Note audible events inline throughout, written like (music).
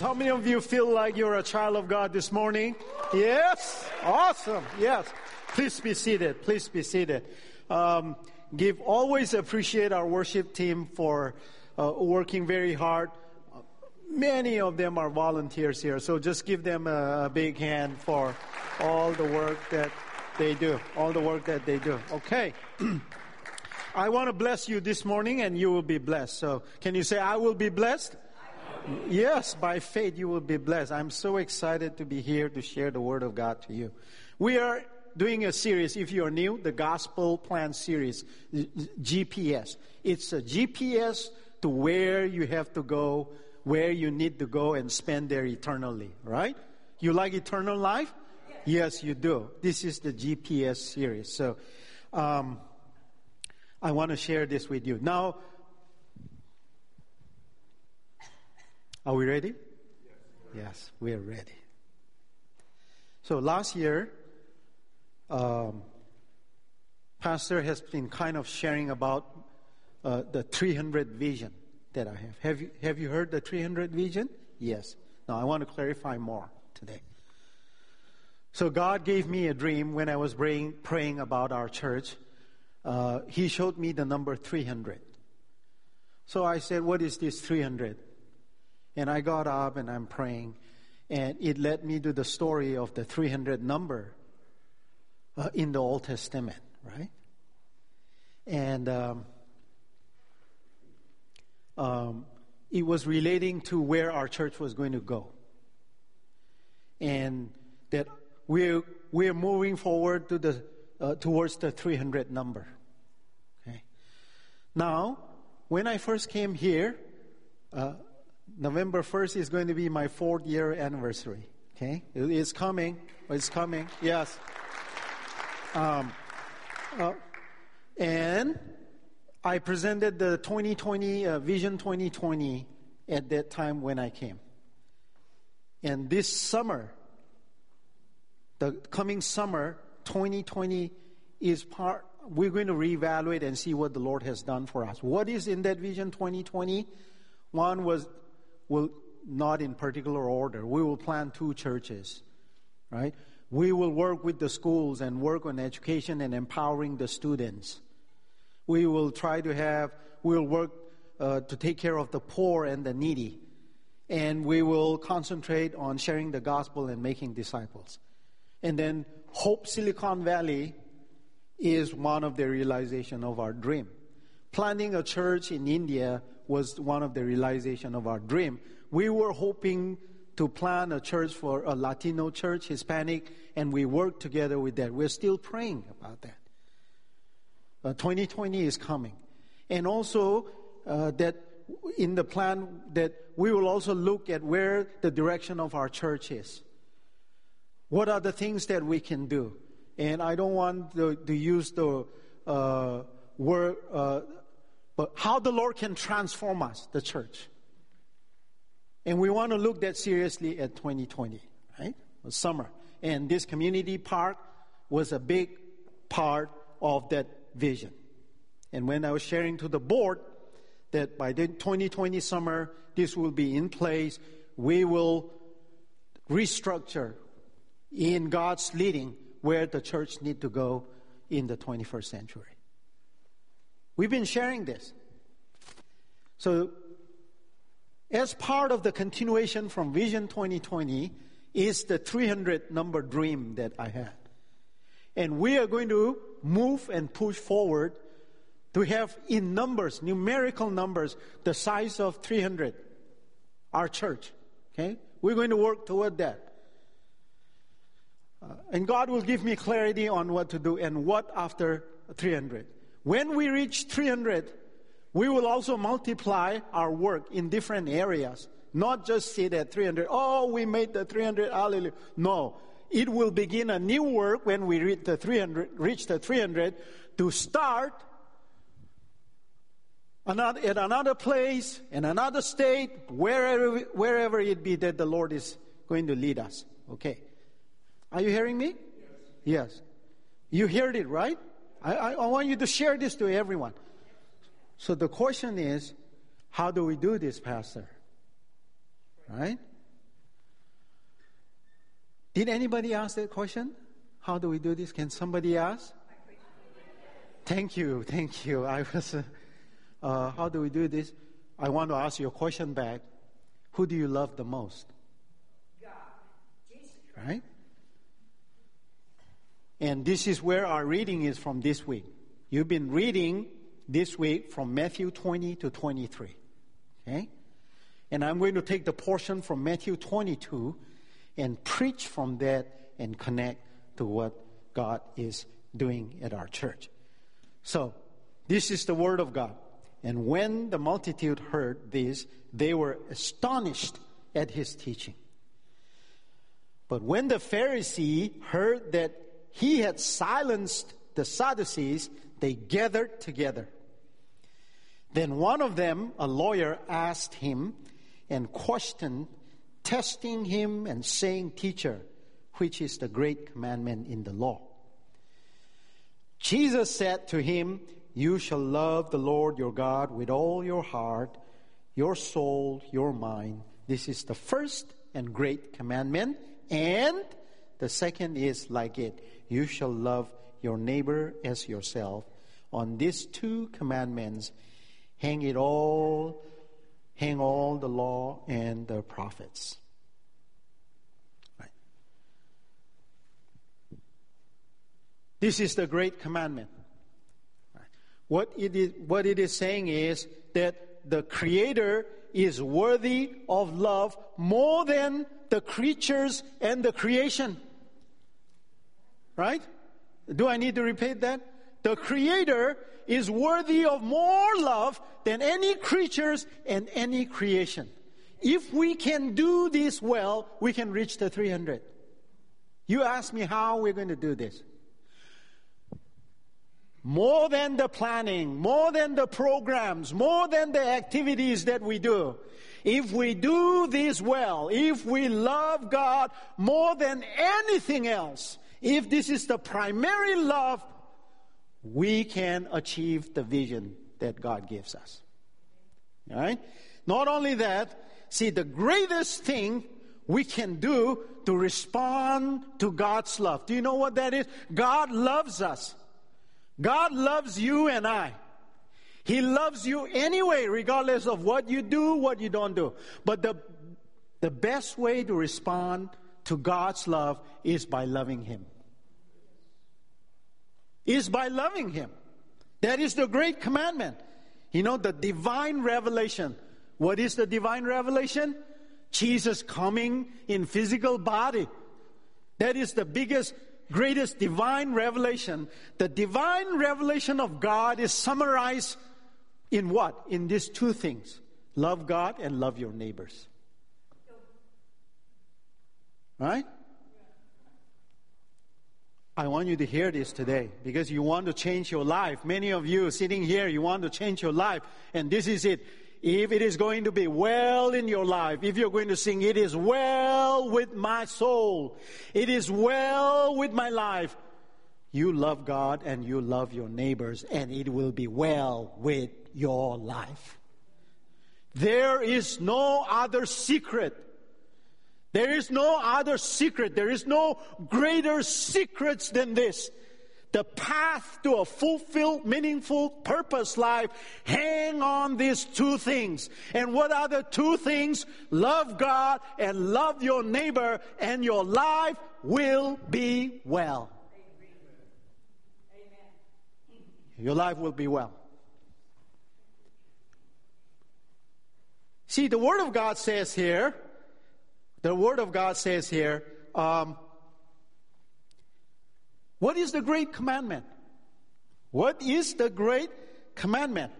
How many of you feel like you're a child of God this morning? Yes, awesome. Yes, please be seated. Please be seated. Um, give always appreciate our worship team for uh, working very hard. Many of them are volunteers here, so just give them a, a big hand for all the work that they do. All the work that they do. Okay. (clears throat) I want to bless you this morning and you will be blessed. So can you say, I will be blessed? Yes, by faith you will be blessed. I'm so excited to be here to share the word of God to you. We are doing a series, if you are new, the Gospel Plan series, GPS. It's a GPS to where you have to go, where you need to go and spend there eternally, right? You like eternal life? Yes, yes you do. This is the GPS series. So, um, I want to share this with you. Now, Are we ready? Yes, we are ready. So last year, um, Pastor has been kind of sharing about uh, the 300 vision that I have. Have you, have you heard the 300 vision? Yes. Now I want to clarify more today. So God gave me a dream when I was praying, praying about our church. Uh, he showed me the number 300. So I said, what is this 300? And I got up and I'm praying, and it led me to the story of the 300 number uh, in the Old Testament, right? And um, um, it was relating to where our church was going to go. And that we're, we're moving forward to the, uh, towards the 300 number. Okay. Now, when I first came here, uh, November 1st is going to be my fourth year anniversary. Okay? It's coming. It's coming. Yes. Um, uh, and I presented the 2020, uh, Vision 2020 at that time when I came. And this summer, the coming summer, 2020 is part, we're going to reevaluate and see what the Lord has done for us. What is in that Vision 2020? One was will not in particular order. We will plant two churches, right? We will work with the schools and work on education and empowering the students. We will try to have, we'll work uh, to take care of the poor and the needy. And we will concentrate on sharing the gospel and making disciples. And then Hope Silicon Valley is one of the realization of our dream. Planting a church in India was one of the realization of our dream. We were hoping to plan a church for a Latino church, Hispanic, and we worked together with that. We're still praying about that. Uh, 2020 is coming. And also, uh, that in the plan that we will also look at where the direction of our church is. What are the things that we can do? And I don't want to, to use the uh, word, uh, but how the Lord can transform us, the church. And we want to look that seriously at 2020, right? The Summer. And this community park was a big part of that vision. And when I was sharing to the board that by the 2020 summer, this will be in place, we will restructure in God's leading where the church need to go in the 21st century. We've been sharing this. So, as part of the continuation from Vision 2020 is the 300 number dream that I had. And we are going to move and push forward to have in numbers, numerical numbers, the size of 300, our church. Okay? We're going to work toward that. Uh, and God will give me clarity on what to do and what after 300. When we reach 300, we will also multiply our work in different areas. Not just sit at 300. Oh, we made the 300. Hallelujah. No. It will begin a new work when we reach the 300, reach the 300 to start another, at another place, in another state, wherever, wherever it be that the Lord is going to lead us. Okay. Are you hearing me? Yes. yes. You heard it, right? I, I want you to share this to everyone. So the question is, how do we do this, Pastor? Right? Did anybody ask that question? How do we do this? Can somebody ask? Thank you, thank you. I was, uh, uh, how do we do this? I want to ask you a question back. Who do you love the most? God. Jesus. Right? And this is where our reading is from this week. You've been reading this week from Matthew 20 to 23. Okay? And I'm going to take the portion from Matthew 22 and preach from that and connect to what God is doing at our church. So, this is the word of God. And when the multitude heard this, they were astonished at his teaching. But when the Pharisee heard that he had silenced the Sadducees, they gathered together. Then one of them, a lawyer, asked him and questioned, testing him and saying, Teacher, which is the great commandment in the law? Jesus said to him, You shall love the Lord your God with all your heart, your soul, your mind. This is the first and great commandment. And the second is like it you shall love your neighbor as yourself. On these two commandments hang it all, hang all the law and the prophets. Right. This is the great commandment. What it is, what it is saying is that the Creator is worthy of love more than the creatures and the creation. Right? Do I need to repeat that? The Creator is worthy of more love than any creatures and any creation. If we can do this well, we can reach the 300. You ask me how we're going to do this more than the planning, more than the programs, more than the activities that we do. If we do this well, if we love God more than anything else, if this is the primary love, we can achieve the vision that God gives us. All right? Not only that, see, the greatest thing we can do to respond to God's love. Do you know what that is? God loves us. God loves you and I. He loves you anyway, regardless of what you do, what you don't do. But the, the best way to respond to God's love is by loving Him. Is by loving Him. That is the great commandment. You know, the divine revelation. What is the divine revelation? Jesus coming in physical body. That is the biggest greatest divine revelation, the divine revelation of God is summarized in what? In these two things love God and love your neighbors. Right? I want you to hear this today because you want to change your life. Many of you sitting here, you want to change your life, and this is it if it is going to be well in your life, if you're going to sing, it is well with my soul, it is well with my life, you love God and you love your neighbors, and it will be well with your life. There is no other secret. There is no other secret. There is no greater secrets than this the path to a fulfilled, meaningful, purpose life hang on these two things. And what are the two things? Love God and love your neighbor, and your life will be well. Your life will be well. See, the Word of God says here, the Word of God says here, um, what is the great commandment? What is the great commandment?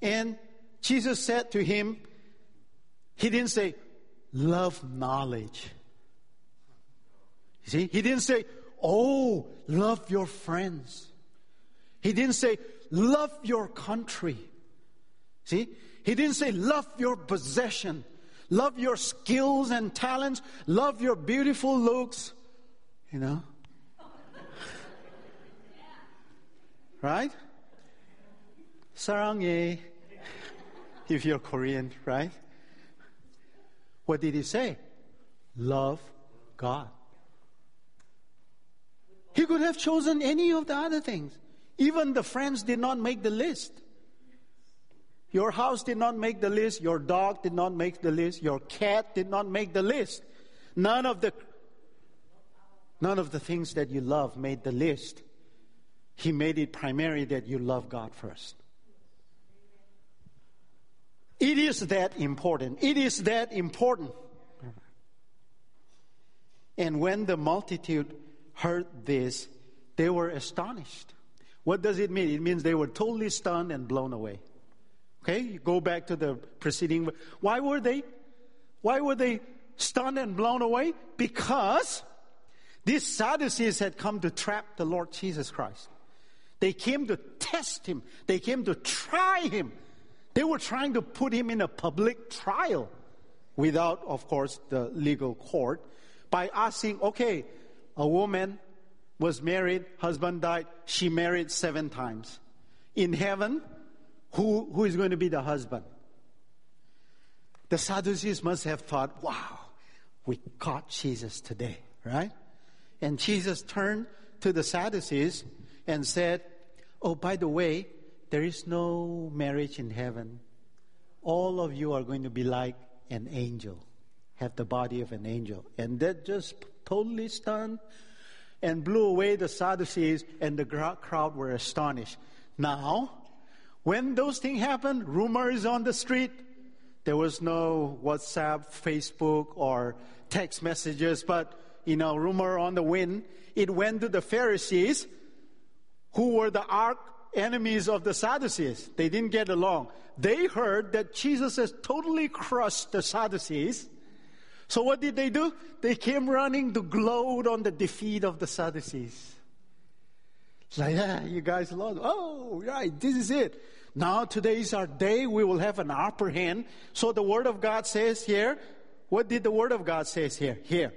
And Jesus said to him, He didn't say, love knowledge. See, He didn't say, oh, love your friends. He didn't say, love your country. See, He didn't say, love your possession, Love your skills and talents. Love your beautiful looks. You know? right? Sarangye, if you're Korean, right? What did he say? Love God. He could have chosen any of the other things. Even the friends did not make the list. Your house did not make the list. Your dog did not make the list. Your cat did not make the list. None of the, none of the things that you love made the list. He made it primary that you love God first. It is that important. It is that important. And when the multitude heard this, they were astonished. What does it mean? It means they were totally stunned and blown away. Okay, you go back to the preceding. Why were they? Why were they stunned and blown away? Because these Sadducees had come to trap the Lord Jesus Christ. They came to test him. They came to try him. They were trying to put him in a public trial without, of course, the legal court by asking, okay, a woman was married, husband died, she married seven times. In heaven, who, who is going to be the husband? The Sadducees must have thought, wow, we caught Jesus today, right? And Jesus turned to the Sadducees and said, Oh, by the way, there is no marriage in heaven. All of you are going to be like an angel, have the body of an angel. And that just totally stunned and blew away the Sadducees, and the crowd were astonished. Now, when those things happened, rumor is on the street. There was no WhatsApp, Facebook, or text messages, but you know, rumor on the wind. It went to the Pharisees, who were the arch enemies of the Sadducees. They didn't get along. They heard that Jesus has totally crushed the Sadducees. So what did they do? They came running to gloat on the defeat of the Sadducees. It's like, yeah, you guys lost. Oh, right, this is it. Now today is our day. We will have an upper hand. So the Word of God says here, what did the Word of God says here? Here.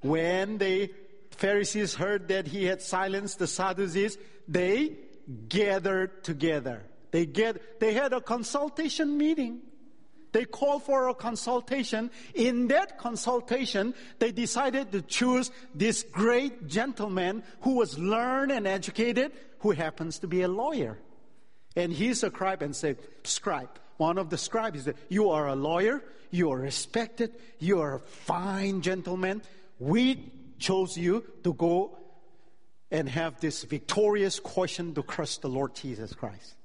When the Pharisees heard that he had silenced the Sadducees, they gathered together. They get, they had a consultation meeting. They called for a consultation. In that consultation, they decided to choose this great gentleman who was learned and educated, who happens to be a lawyer. And he's a scribe and said, scribe. One of the scribes said, you are a lawyer, you are respected, you are a fine gentleman. We chose you to go and have this victorious question to crush the Lord Jesus Christ.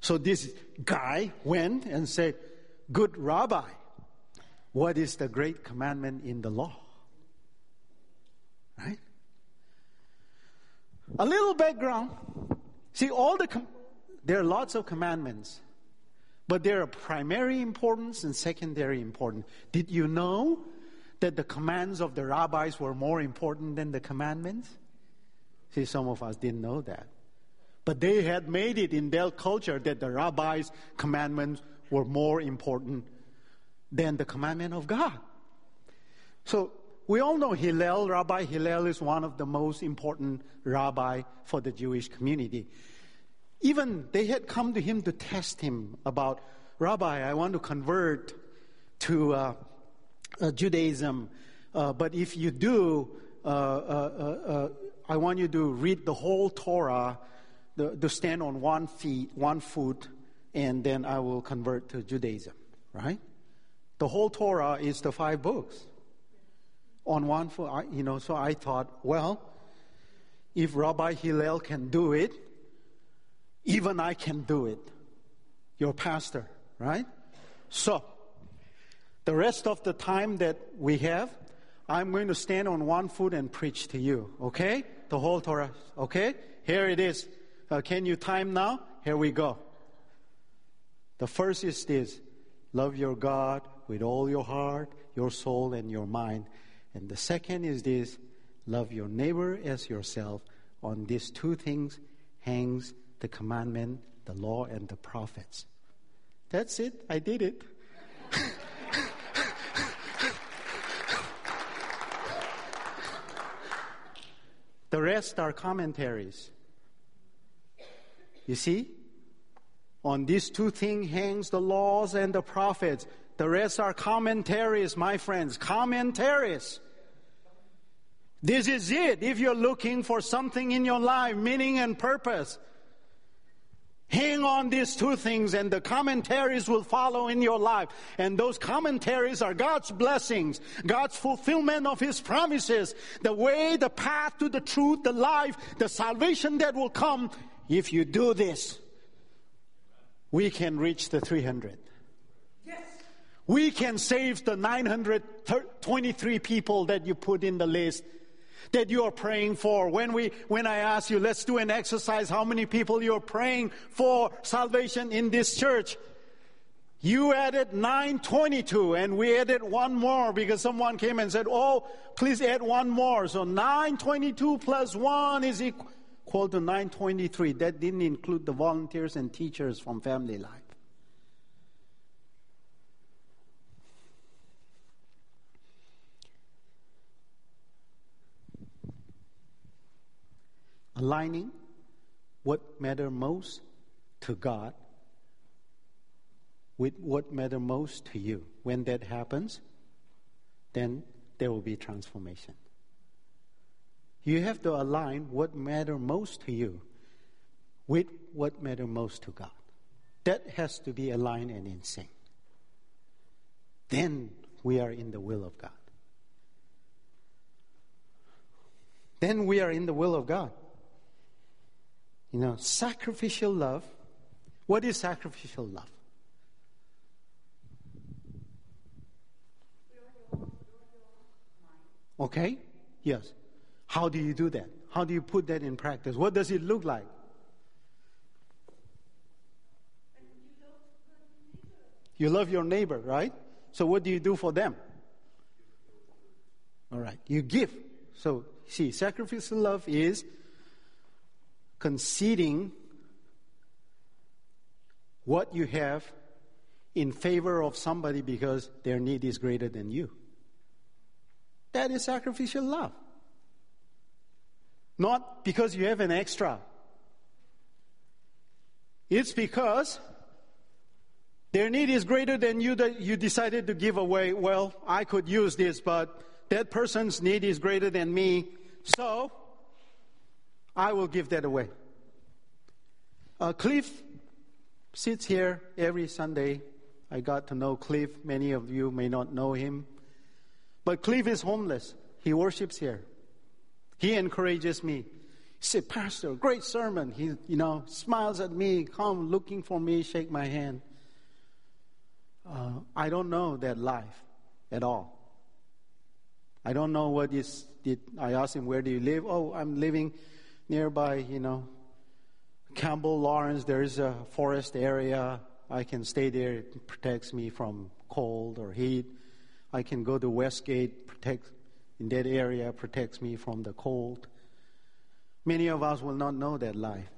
So this guy went and said, Good rabbi, what is the great commandment in the law? Right? A little background. See, all the com- there are lots of commandments, but there are primary importance and secondary importance. Did you know that the commands of the rabbis were more important than the commandments? See, some of us didn't know that. But they had made it in their culture that the rabbis' commandments were more important than the commandment of God. So we all know Hillel, Rabbi Hillel is one of the most important rabbi for the Jewish community. Even they had come to him to test him about, Rabbi, I want to convert to uh, uh, Judaism, uh, but if you do, uh, uh, uh, I want you to read the whole Torah, the, to stand on one feet, one foot, and then I will convert to Judaism, right? The whole Torah is the five books on one foot. You know, so I thought, well, if Rabbi Hillel can do it, even I can do it. Your pastor, right? So, the rest of the time that we have, I'm going to stand on one foot and preach to you, okay? The whole Torah, okay? Here it is. Uh, can you time now? Here we go. The first is this love your God with all your heart, your soul, and your mind. And the second is this love your neighbor as yourself. On these two things hangs the commandment, the law, and the prophets. That's it. I did it. (laughs) the rest are commentaries. You see? On these two things hangs the laws and the prophets. The rest are commentaries, my friends. Commentaries. This is it. If you're looking for something in your life, meaning and purpose, hang on these two things and the commentaries will follow in your life. And those commentaries are God's blessings, God's fulfillment of His promises, the way, the path to the truth, the life, the salvation that will come. If you do this, we can reach the 300. Yes. We can save the 923 people that you put in the list that you are praying for. When we, when I ask you, let's do an exercise, how many people you're praying for salvation in this church? You added 922 and we added one more because someone came and said, oh, please add one more. So 922 plus one is equal to 923. That didn't include the volunteers and teachers from family life. aligning what matter most to God with what matter most to you. When that happens, then there will be transformation. You have to align what matter most to you with what matter most to God. That has to be aligned and in sync. Then we are in the will of God. Then we are in the will of God. You know, sacrificial love. What is sacrificial love? Okay? Yes. How do you do that? How do you put that in practice? What does it look like? You love your neighbor, right? So what do you do for them? All right. You give. So, see, sacrificial love is conceding what you have in favor of somebody because their need is greater than you. That is sacrificial love. Not because you have an extra. It's because their need is greater than you that you decided to give away. Well, I could use this, but that person's need is greater than me. So I will give that away. Uh, Cliff sits here every Sunday. I got to know Cliff. Many of you may not know him. But Cliff is homeless. He worships here. He encourages me. He said, Pastor, great sermon. He, you know, smiles at me, come looking for me, shake my hand. Uh, I don't know that life at all. I don't know what is. Did I asked him where do you live? Oh, I'm living nearby. You know, Campbell Lawrence. There is a forest area. I can stay there. It protects me from cold or heat. I can go to Westgate. Protect in that area protects me from the cold. Many of us will not know that life.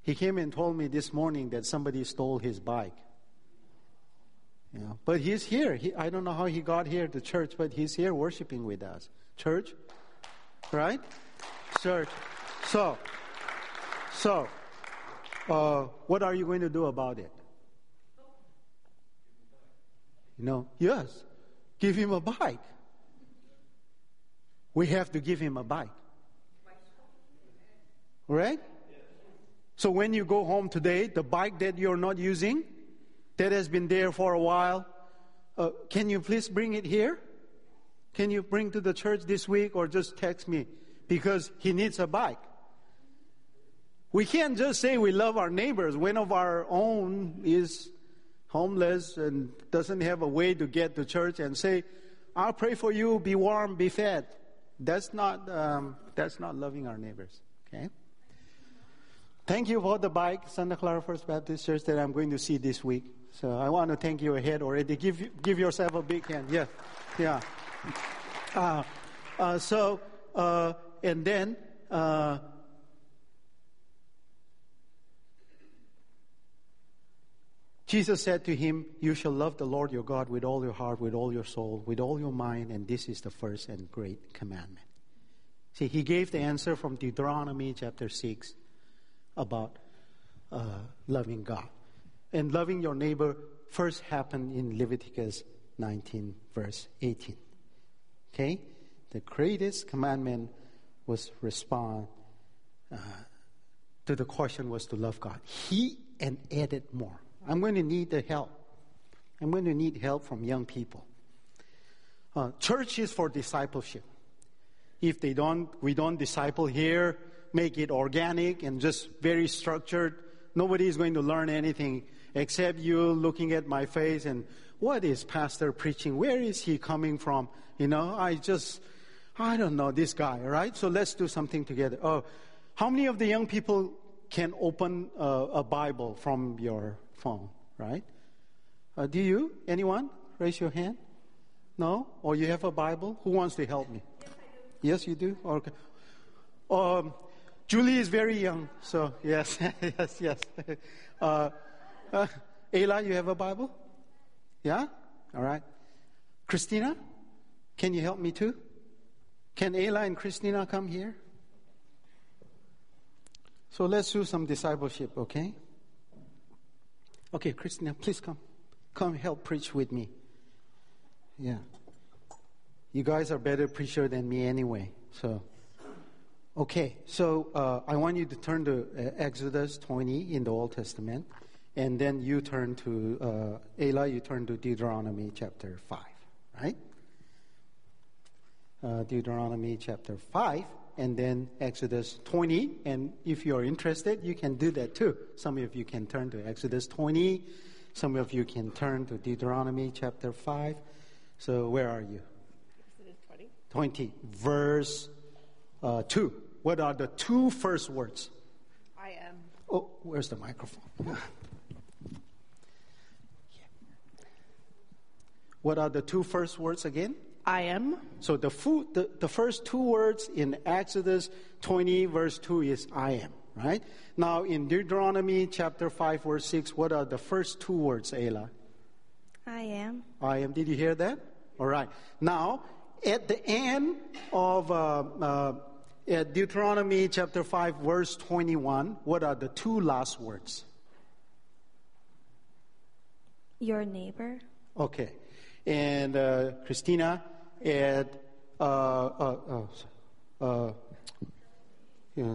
He came and told me this morning that somebody stole his bike. But he's here. He, I don't know how he got here to church, but he's here worshiping with us. Church, right? Church. So, so, uh, what are you going to do about it? You know, yes, give him a bike. We have to give him a bike. Right? So when you go home today, the bike that you're not using, that has been there for a while. Uh, can you please bring it here? Can you bring to the church this week or just text me? Because he needs a bike. We can't just say we love our neighbors when of our own is homeless and doesn't have a way to get to church and say, I'll pray for you, be warm, be fed. That's not, um, that's not loving our neighbors. Okay? Thank you for the bike, Santa Clara First Baptist Church, that I'm going to see this week. So I want to thank you ahead already. Give give yourself a big hand. Yeah, yeah. Uh, uh, so uh, and then. Jesus said to him, You shall love the Lord your God with all your heart, with all your soul, with all your mind, and this is the first and great commandment. See, he gave the answer from Deuteronomy chapter 6 about uh, loving God. And loving your neighbor first happened in Leviticus 19, verse 18. Okay? The greatest commandment was respond uh, to the question was to love God. He and added more. I'm going to need the help. I'm going to need help from young people. Uh, church is for discipleship. If they don't, we don't disciple here, make it organic and just very structured. Nobody is going to learn anything except you looking at my face and what is pastor preaching? Where is he coming from? You know, I just, I don't know this guy, right? So let's do something together. Oh, how many of the young people can open a Bible from your phone, right? Uh, do you? Anyone? Raise your hand. No? Or you have a Bible? Who wants to help me? Yes, you do? Okay. Um, Julie is very young, so yes, (laughs) yes, yes. (laughs) Uh, uh, Ayla, you have a Bible? Yeah? All right. Christina, can you help me too? Can Ayla and Christina come here? So let's do some discipleship, okay? Okay, Christina, please come. Come help preach with me. Yeah. You guys are better preacher than me anyway. So, okay. So uh, I want you to turn to uh, Exodus 20 in the Old Testament, and then you turn to uh, Ayla. You turn to Deuteronomy chapter 5, right? Uh, Deuteronomy chapter 5, and then Exodus 20. And if you're interested, you can do that too. Some of you can turn to Exodus 20. Some of you can turn to Deuteronomy chapter 5. So where are you? 20, 20, verse uh, 2. What are the two first words? I am. Oh, where's the microphone? (laughs) What are the two first words again? I am. So the, food, the, the first two words in Exodus 20, verse 2 is I am, right? Now in Deuteronomy chapter 5, verse 6, what are the first two words, Ayla? I am. I am. Did you hear that? All right. Now, at the end of uh, uh, Deuteronomy chapter 5, verse 21, what are the two last words? Your neighbor. Okay. And uh, Christina, at uh, uh, uh, uh yeah,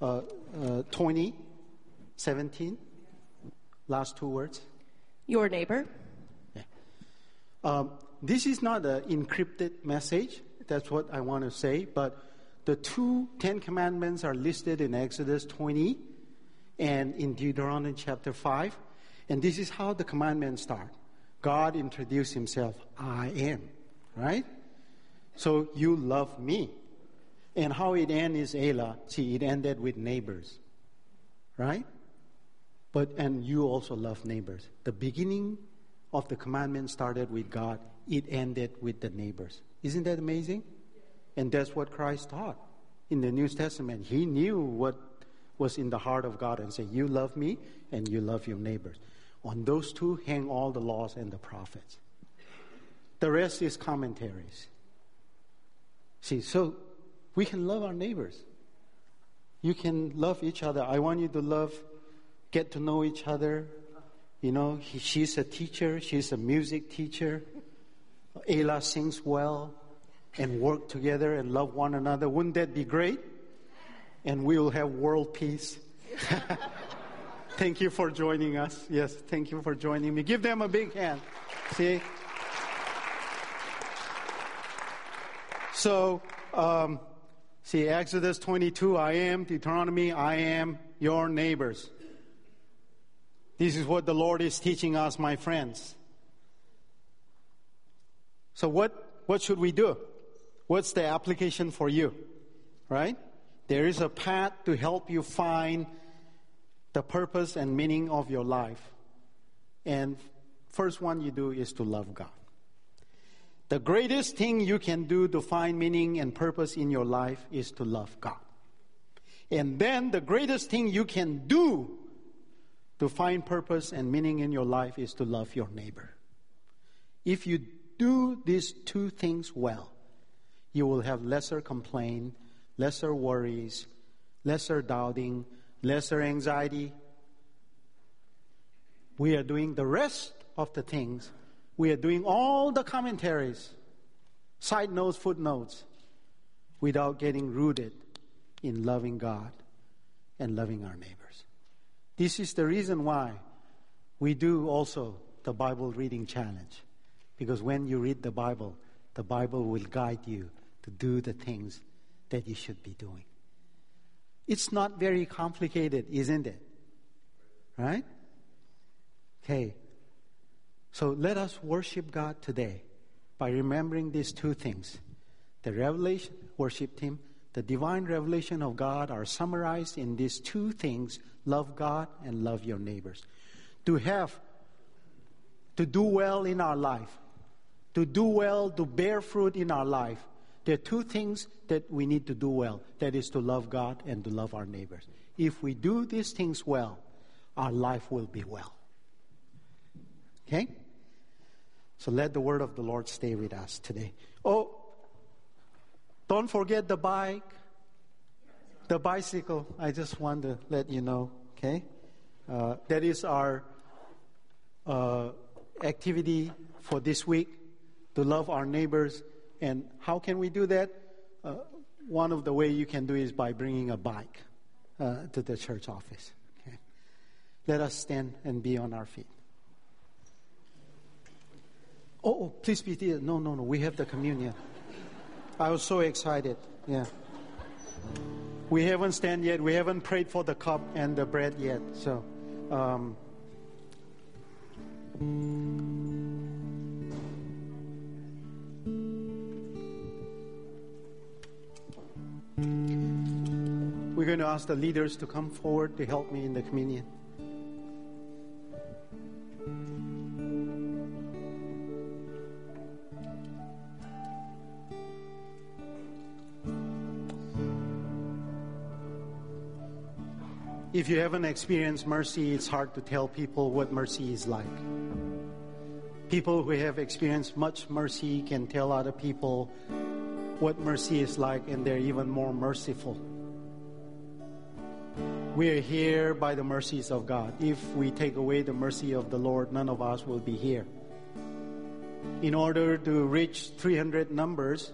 uh, 20, 17, last two words. Your neighbor. Yeah. Um, this is not an encrypted message. That's what I want to say. But the two Ten Commandments are listed in Exodus 20 and in Deuteronomy chapter 5. And this is how the commandments start. God introduced himself, I am, right? So you love me. And how it ends is Ayla. See, it ended with neighbors, right? But, and you also love neighbors. The beginning of the commandment started with God, it ended with the neighbors. Isn't that amazing? And that's what Christ taught in the New Testament. He knew what was in the heart of God and said, You love me and you love your neighbors. On those two hang all the laws and the prophets. The rest is commentaries. See, so we can love our neighbors. You can love each other. I want you to love, get to know each other, you know, he, she's a teacher, she's a music teacher. Ayla sings well and work together and love one another. Wouldn't that be great? And we will have world peace. (laughs) thank you for joining us. Yes, thank you for joining me. Give them a big hand. See? So, um, see, Exodus 22, I am, Deuteronomy, I am your neighbors. This is what the Lord is teaching us, my friends. So, what, what should we do? What's the application for you? Right? There is a path to help you find the purpose and meaning of your life. And first one you do is to love God. The greatest thing you can do to find meaning and purpose in your life is to love God. And then the greatest thing you can do to find purpose and meaning in your life is to love your neighbor. If you do these two things well, you will have lesser complaint, lesser worries, lesser doubting, lesser anxiety. We are doing the rest of the things. We are doing all the commentaries, side notes, footnotes. without getting rooted in loving God and loving our neighbors. This is the reason why we do also the Bible reading challenge. Because when you read the Bible, the Bible will guide you to do the things that you should be doing. It's not very complicated, isn't it? Right? Okay. So let us worship God today by remembering these two things. The revelation, worship team, the divine revelation of God are summarized in these two things love God and love your neighbors. To have, to do well in our life, to do well, to bear fruit in our life, there are two things that we need to do well that is to love God and to love our neighbors. If we do these things well, our life will be well. Okay? So let the word of the Lord stay with us today. Oh, don't forget the bike, the bicycle. I just want to let you know, okay? Uh, that is our uh, activity for this week to love our neighbors. And how can we do that? Uh, one of the way you can do is by bringing a bike uh, to the church office. Okay? Let us stand and be on our feet. Oh, oh please be there. No, no, no. We have the communion. I was so excited. Yeah. We haven't stand yet. We haven't prayed for the cup and the bread yet. So. Um, we're going to ask the leaders to come forward to help me in the communion. If you haven't experienced mercy, it's hard to tell people what mercy is like. People who have experienced much mercy can tell other people what mercy is like, and they're even more merciful. We are here by the mercies of God. If we take away the mercy of the Lord, none of us will be here. In order to reach 300 numbers,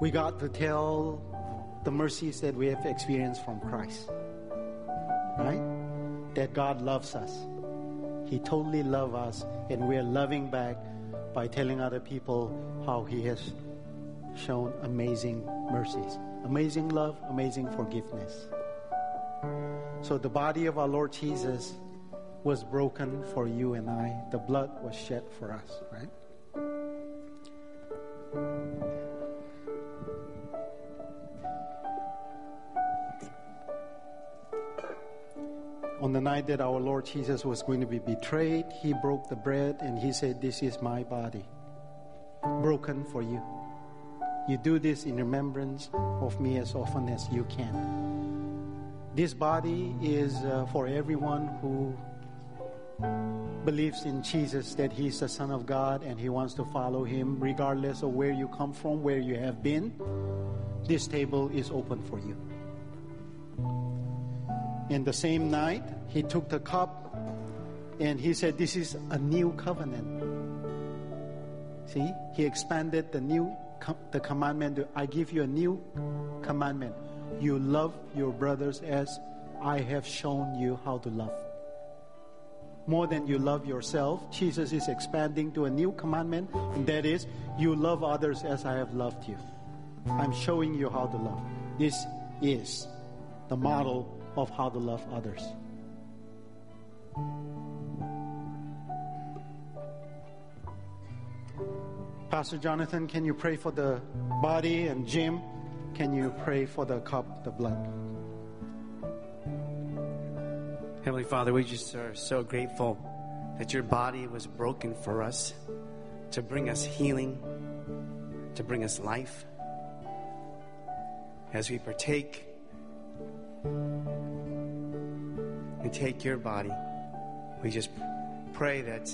we got to tell the mercies that we have experienced from Christ right? That God loves us. He totally loves us, and we're loving back by telling other people how He has shown amazing mercies, amazing love, amazing forgiveness. So the body of our Lord Jesus was broken for you and I, the blood was shed for us, right? On the night that our Lord Jesus was going to be betrayed, he broke the bread and he said, This is my body, broken for you. You do this in remembrance of me as often as you can. This body is uh, for everyone who believes in Jesus that He's the Son of God and He wants to follow Him regardless of where you come from, where you have been. This table is open for you. In the same night, he took the cup and he said, This is a new covenant. See, he expanded the new the commandment. I give you a new commandment. You love your brothers as I have shown you how to love. More than you love yourself, Jesus is expanding to a new commandment, and that is, you love others as I have loved you. I'm showing you how to love. This is the model of how to love others. Pastor Jonathan, can you pray for the body? And Jim, can you pray for the cup, the blood? Heavenly Father, we just are so grateful that your body was broken for us to bring us healing, to bring us life. As we partake and take your body, we just pray that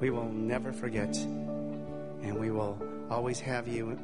we will never forget and we will always have you